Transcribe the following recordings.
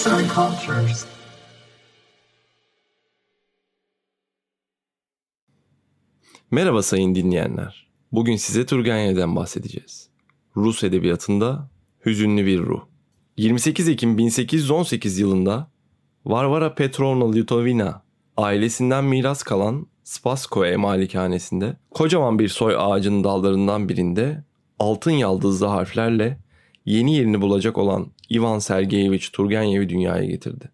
Arts and Cultures. Merhaba sayın dinleyenler. Bugün size Turgenev'den bahsedeceğiz. Rus edebiyatında hüzünlü bir ruh. 28 Ekim 1818 yılında Varvara Petrovna Litovina ailesinden miras kalan Spaskoe malikanesinde kocaman bir soy ağacının dallarından birinde altın yaldızlı harflerle yeni yerini bulacak olan Ivan Sergeyevich Turgenev'i dünyaya getirdi.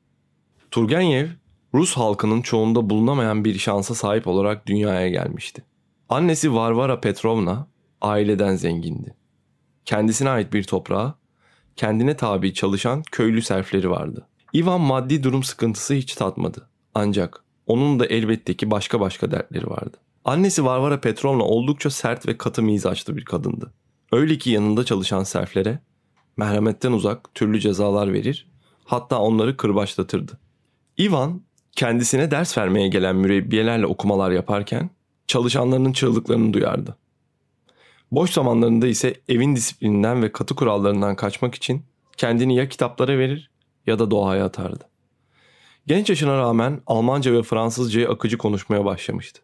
Turgenev, Rus halkının çoğunda bulunamayan bir şansa sahip olarak dünyaya gelmişti. Annesi Varvara Petrovna aileden zengindi. Kendisine ait bir toprağı, kendine tabi çalışan köylü serfleri vardı. Ivan maddi durum sıkıntısı hiç tatmadı. Ancak onun da elbette ki başka başka dertleri vardı. Annesi Varvara Petrovna oldukça sert ve katı mizaçlı bir kadındı. Öyle ki yanında çalışan serflere merhametten uzak türlü cezalar verir, hatta onları kırbaçlatırdı. Ivan kendisine ders vermeye gelen mürebbiyelerle okumalar yaparken çalışanlarının çığlıklarını duyardı. Boş zamanlarında ise evin disiplininden ve katı kurallarından kaçmak için kendini ya kitaplara verir ya da doğaya atardı. Genç yaşına rağmen Almanca ve Fransızcayı akıcı konuşmaya başlamıştı.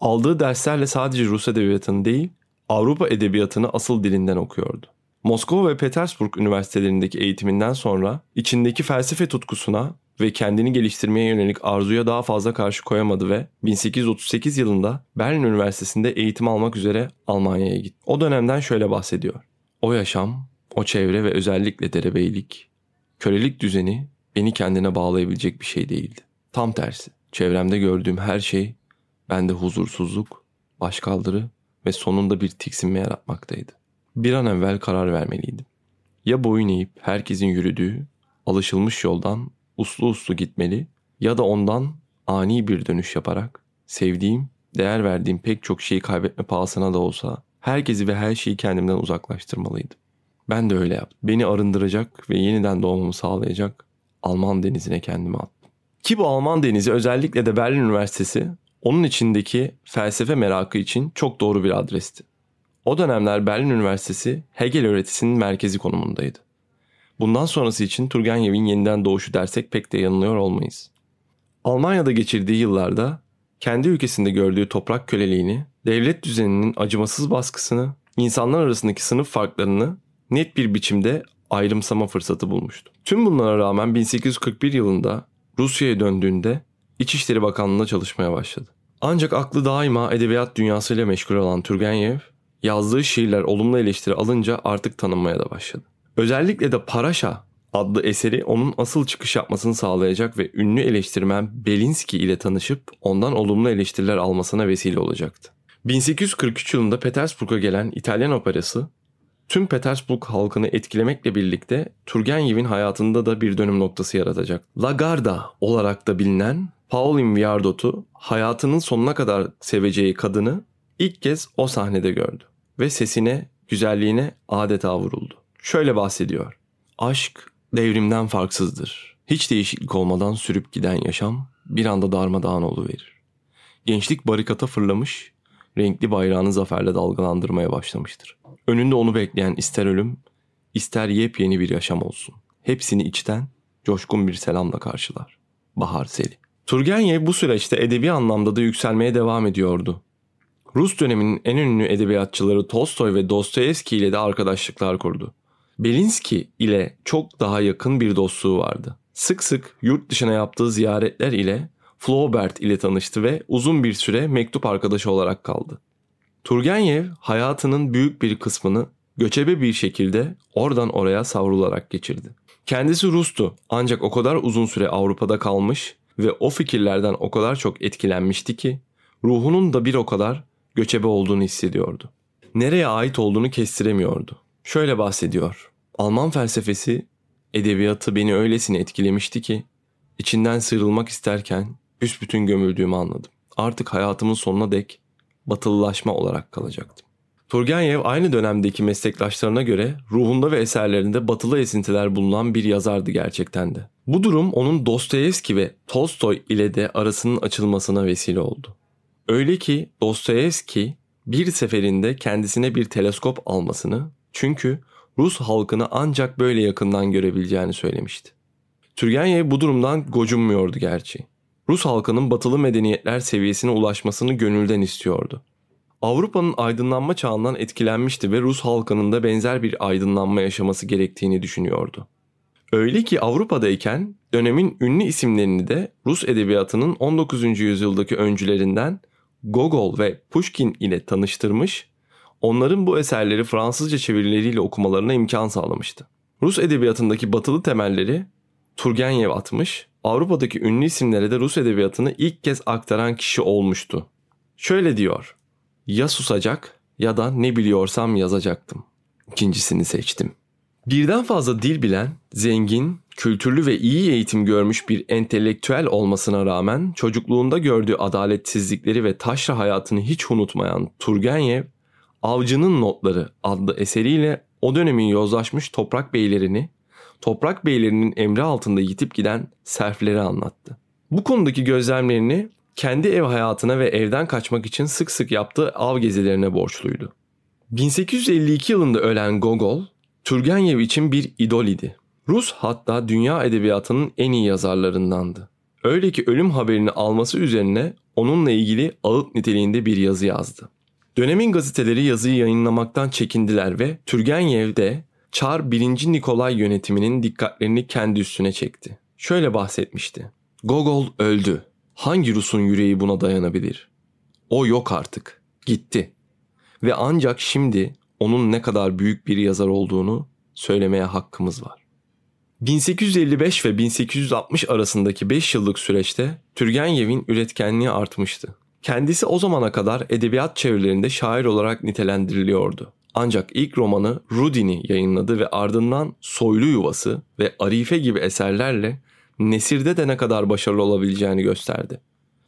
Aldığı derslerle sadece Rus edebiyatını değil, Avrupa edebiyatını asıl dilinden okuyordu. Moskova ve Petersburg üniversitelerindeki eğitiminden sonra içindeki felsefe tutkusuna ve kendini geliştirmeye yönelik arzuya daha fazla karşı koyamadı ve 1838 yılında Berlin Üniversitesi'nde eğitim almak üzere Almanya'ya gitti. O dönemden şöyle bahsediyor. O yaşam, o çevre ve özellikle derebeylik, kölelik düzeni beni kendine bağlayabilecek bir şey değildi. Tam tersi, çevremde gördüğüm her şey bende huzursuzluk, başkaldırı ve sonunda bir tiksinme yaratmaktaydı. Bir an evvel karar vermeliydim. Ya boyun eğip herkesin yürüdüğü, alışılmış yoldan uslu uslu gitmeli ya da ondan ani bir dönüş yaparak sevdiğim, değer verdiğim pek çok şeyi kaybetme pahasına da olsa herkesi ve her şeyi kendimden uzaklaştırmalıydım. Ben de öyle yaptım. Beni arındıracak ve yeniden doğmamı sağlayacak Alman denizine kendimi attım. Ki bu Alman denizi özellikle de Berlin Üniversitesi onun içindeki felsefe merakı için çok doğru bir adresti. O dönemler Berlin Üniversitesi Hegel öğretisinin merkezi konumundaydı. Bundan sonrası için Turgenev'in yeniden doğuşu dersek pek de yanılıyor olmayız. Almanya'da geçirdiği yıllarda kendi ülkesinde gördüğü toprak köleliğini, devlet düzeninin acımasız baskısını, insanlar arasındaki sınıf farklarını net bir biçimde ayrımsama fırsatı bulmuştu. Tüm bunlara rağmen 1841 yılında Rusya'ya döndüğünde İçişleri Bakanlığı'nda çalışmaya başladı. Ancak aklı daima edebiyat dünyasıyla meşgul olan Turgenev, yazdığı şiirler olumlu eleştiri alınca artık tanınmaya da başladı. Özellikle de Paraşa adlı eseri onun asıl çıkış yapmasını sağlayacak ve ünlü eleştirmen Belinsky ile tanışıp ondan olumlu eleştiriler almasına vesile olacaktı. 1843 yılında Petersburg'a gelen İtalyan operası tüm Petersburg halkını etkilemekle birlikte Turgenev'in hayatında da bir dönüm noktası yaratacak. La Garda olarak da bilinen Pauline Viardot'u hayatının sonuna kadar seveceği kadını ilk kez o sahnede gördü ve sesine, güzelliğine adeta vuruldu. Şöyle bahsediyor. Aşk devrimden farksızdır. Hiç değişiklik olmadan sürüp giden yaşam bir anda darmadağın oluverir. Gençlik barikata fırlamış, renkli bayrağını zaferle dalgalandırmaya başlamıştır. Önünde onu bekleyen ister ölüm, ister yepyeni bir yaşam olsun. Hepsini içten, coşkun bir selamla karşılar. Bahar Seli. Turgenev bu süreçte edebi anlamda da yükselmeye devam ediyordu. Rus döneminin en ünlü edebiyatçıları Tolstoy ve Dostoyevski ile de arkadaşlıklar kurdu. Belinsky ile çok daha yakın bir dostluğu vardı. Sık sık yurt dışına yaptığı ziyaretler ile Flaubert ile tanıştı ve uzun bir süre mektup arkadaşı olarak kaldı. Turgenev hayatının büyük bir kısmını göçebe bir şekilde oradan oraya savrularak geçirdi. Kendisi Rus'tu ancak o kadar uzun süre Avrupa'da kalmış ve o fikirlerden o kadar çok etkilenmişti ki ruhunun da bir o kadar göçebe olduğunu hissediyordu. Nereye ait olduğunu kestiremiyordu. Şöyle bahsediyor. Alman felsefesi, edebiyatı beni öylesine etkilemişti ki içinden sıyrılmak isterken büsbütün gömüldüğümü anladım. Artık hayatımın sonuna dek batılılaşma olarak kalacaktım. Turgenev aynı dönemdeki meslektaşlarına göre ruhunda ve eserlerinde batılı esintiler bulunan bir yazardı gerçekten de. Bu durum onun Dostoyevski ve Tolstoy ile de arasının açılmasına vesile oldu. Öyle ki Dostoyevski bir seferinde kendisine bir teleskop almasını çünkü Rus halkını ancak böyle yakından görebileceğini söylemişti. Turgenev bu durumdan gocunmuyordu gerçi. Rus halkının batılı medeniyetler seviyesine ulaşmasını gönülden istiyordu. Avrupa'nın aydınlanma çağından etkilenmişti ve Rus halkının da benzer bir aydınlanma yaşaması gerektiğini düşünüyordu. Öyle ki Avrupa'dayken dönemin ünlü isimlerini de Rus edebiyatının 19. yüzyıldaki öncülerinden Gogol ve Pushkin ile tanıştırmış, onların bu eserleri Fransızca çevirileriyle okumalarına imkan sağlamıştı. Rus edebiyatındaki batılı temelleri Turgenev atmış, Avrupa'daki ünlü isimlere de Rus edebiyatını ilk kez aktaran kişi olmuştu. Şöyle diyor, ya susacak ya da ne biliyorsam yazacaktım. İkincisini seçtim. Birden fazla dil bilen, zengin, kültürlü ve iyi eğitim görmüş bir entelektüel olmasına rağmen çocukluğunda gördüğü adaletsizlikleri ve taşra hayatını hiç unutmayan Turgenev, Avcının Notları adlı eseriyle o dönemin yozlaşmış toprak beylerini, toprak beylerinin emri altında yitip giden serfleri anlattı. Bu konudaki gözlemlerini kendi ev hayatına ve evden kaçmak için sık sık yaptığı av gezilerine borçluydu. 1852 yılında ölen Gogol, Turgenev için bir idol idi. Rus hatta dünya edebiyatının en iyi yazarlarındandı. Öyle ki ölüm haberini alması üzerine onunla ilgili ağıt niteliğinde bir yazı yazdı. Dönemin gazeteleri yazıyı yayınlamaktan çekindiler ve Turgenev de Çar 1. Nikolay yönetiminin dikkatlerini kendi üstüne çekti. Şöyle bahsetmişti. Gogol öldü. Hangi Rus'un yüreği buna dayanabilir? O yok artık. Gitti. Ve ancak şimdi onun ne kadar büyük bir yazar olduğunu söylemeye hakkımız var. 1855 ve 1860 arasındaki 5 yıllık süreçte Turgenev'in üretkenliği artmıştı. Kendisi o zamana kadar edebiyat çevrelerinde şair olarak nitelendiriliyordu. Ancak ilk romanı Rudin'i yayınladı ve ardından Soylu Yuvası ve Arife gibi eserlerle Nesir'de de ne kadar başarılı olabileceğini gösterdi.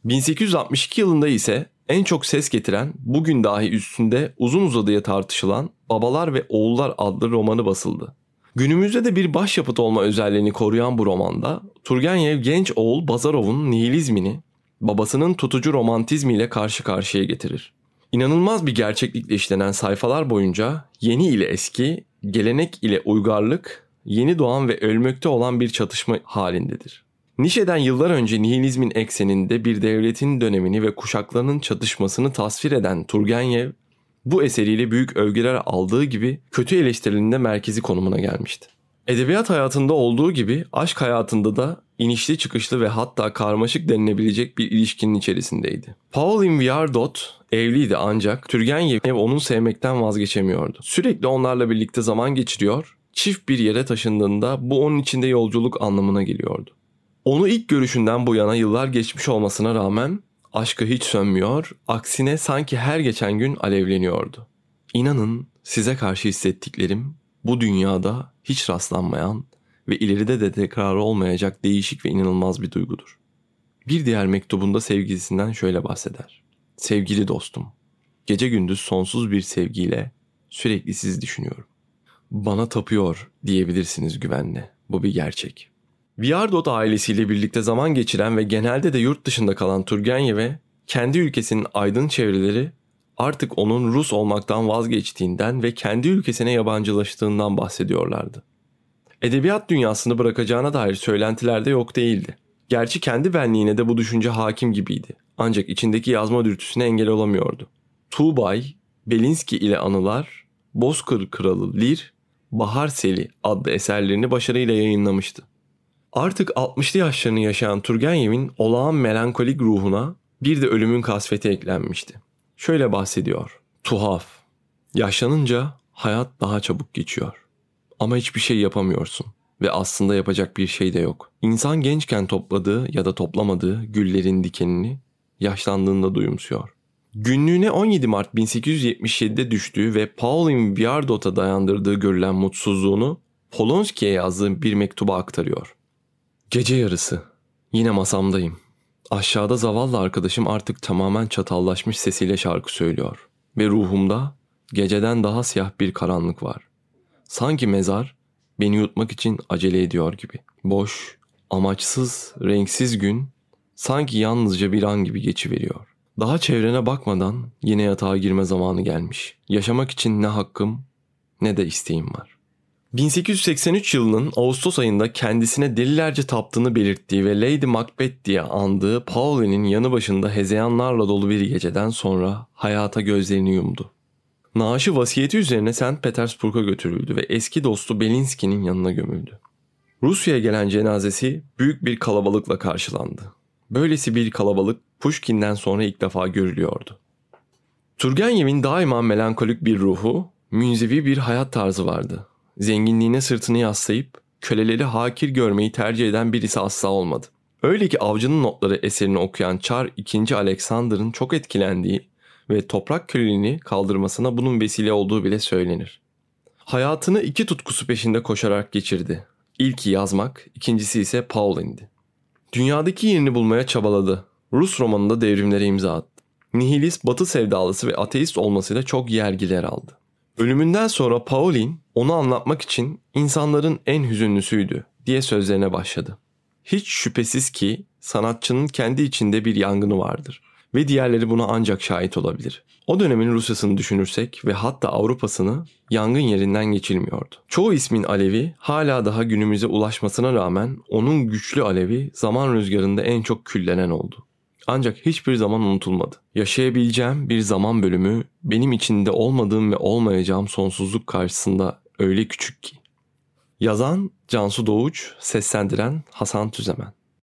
1862 yılında ise en çok ses getiren, bugün dahi üstünde uzun uzadıya tartışılan Babalar ve Oğullar adlı romanı basıldı. Günümüzde de bir başyapıt olma özelliğini koruyan bu romanda Turgenev genç oğul Bazarov'un nihilizmini babasının tutucu romantizmiyle karşı karşıya getirir. İnanılmaz bir gerçeklikle işlenen sayfalar boyunca yeni ile eski, gelenek ile uygarlık, yeni doğan ve ölmekte olan bir çatışma halindedir. Nietzsche'den yıllar önce nihilizmin ekseninde bir devletin dönemini ve kuşaklarının çatışmasını tasvir eden Turgenev, bu eseriyle büyük övgüler aldığı gibi kötü eleştirilinde merkezi konumuna gelmişti. Edebiyat hayatında olduğu gibi aşk hayatında da inişli çıkışlı ve hatta karmaşık denilebilecek bir ilişkinin içerisindeydi. Pauline Viardot evliydi ancak Turgenev onun sevmekten vazgeçemiyordu. Sürekli onlarla birlikte zaman geçiriyor, çift bir yere taşındığında bu onun içinde yolculuk anlamına geliyordu. Onu ilk görüşünden bu yana yıllar geçmiş olmasına rağmen aşkı hiç sönmüyor, aksine sanki her geçen gün alevleniyordu. İnanın size karşı hissettiklerim bu dünyada hiç rastlanmayan ve ileride de tekrarı olmayacak değişik ve inanılmaz bir duygudur. Bir diğer mektubunda sevgilisinden şöyle bahseder. Sevgili dostum, gece gündüz sonsuz bir sevgiyle sürekli sizi düşünüyorum. Bana tapıyor diyebilirsiniz güvenle. Bu bir gerçek. Viardot ailesiyle birlikte zaman geçiren ve genelde de yurt dışında kalan Turgenev'e kendi ülkesinin aydın çevreleri artık onun Rus olmaktan vazgeçtiğinden ve kendi ülkesine yabancılaştığından bahsediyorlardı. Edebiyat dünyasını bırakacağına dair söylentiler de yok değildi. Gerçi kendi benliğine de bu düşünce hakim gibiydi. Ancak içindeki yazma dürtüsüne engel olamıyordu. Tuğbay, Belinski ile anılar, Bozkır Kralı Lir, Bahar Seli adlı eserlerini başarıyla yayınlamıştı. Artık 60'lı yaşlarını yaşayan Turgenev'in olağan melankolik ruhuna bir de ölümün kasveti eklenmişti. Şöyle bahsediyor. Tuhaf. Yaşlanınca hayat daha çabuk geçiyor. Ama hiçbir şey yapamıyorsun ve aslında yapacak bir şey de yok. İnsan gençken topladığı ya da toplamadığı güllerin dikenini yaşlandığında duyumsuyor. Günlüğüne 17 Mart 1877'de düştüğü ve Pauline Viardot'a dayandırdığı görülen mutsuzluğunu Polonski'ye yazdığı bir mektuba aktarıyor. Gece yarısı. Yine masamdayım. Aşağıda zavallı arkadaşım artık tamamen çatallaşmış sesiyle şarkı söylüyor. Ve ruhumda geceden daha siyah bir karanlık var. Sanki mezar beni yutmak için acele ediyor gibi. Boş, amaçsız, renksiz gün sanki yalnızca bir an gibi geçiveriyor. Daha çevrene bakmadan yine yatağa girme zamanı gelmiş. Yaşamak için ne hakkım ne de isteğim var. 1883 yılının Ağustos ayında kendisine delilerce taptığını belirttiği ve Lady Macbeth diye andığı Pauline'in yanı başında hezeyanlarla dolu bir geceden sonra hayata gözlerini yumdu. Naaşı vasiyeti üzerine St. Petersburg'a götürüldü ve eski dostu Belinski'nin yanına gömüldü. Rusya'ya gelen cenazesi büyük bir kalabalıkla karşılandı. Böylesi bir kalabalık Pushkin'den sonra ilk defa görülüyordu. Turgenev'in daima melankolik bir ruhu, münzevi bir hayat tarzı vardı. Zenginliğine sırtını yaslayıp köleleri hakir görmeyi tercih eden birisi asla olmadı. Öyle ki Avcı'nın notları eserini okuyan Çar II. Alexander'ın çok etkilendiği ve toprak köleliğini kaldırmasına bunun vesile olduğu bile söylenir. Hayatını iki tutkusu peşinde koşarak geçirdi. İlki yazmak, ikincisi ise Pauline'di. Dünyadaki yerini bulmaya çabaladı. Rus romanında devrimlere imza attı. Nihilist, batı sevdalısı ve ateist olmasıyla çok yergiler aldı. Ölümünden sonra Pauline onu anlatmak için insanların en hüzünlüsüydü diye sözlerine başladı. Hiç şüphesiz ki sanatçının kendi içinde bir yangını vardır ve diğerleri buna ancak şahit olabilir. O dönemin Rusyasını düşünürsek ve hatta Avrupa'sını yangın yerinden geçilmiyordu. Çoğu ismin alevi hala daha günümüze ulaşmasına rağmen onun güçlü alevi zaman rüzgarında en çok küllenen oldu. Ancak hiçbir zaman unutulmadı. Yaşayabileceğim bir zaman bölümü benim içinde olmadığım ve olmayacağım sonsuzluk karşısında öyle küçük ki. Yazan Cansu Doğuç, seslendiren Hasan Tüzemen.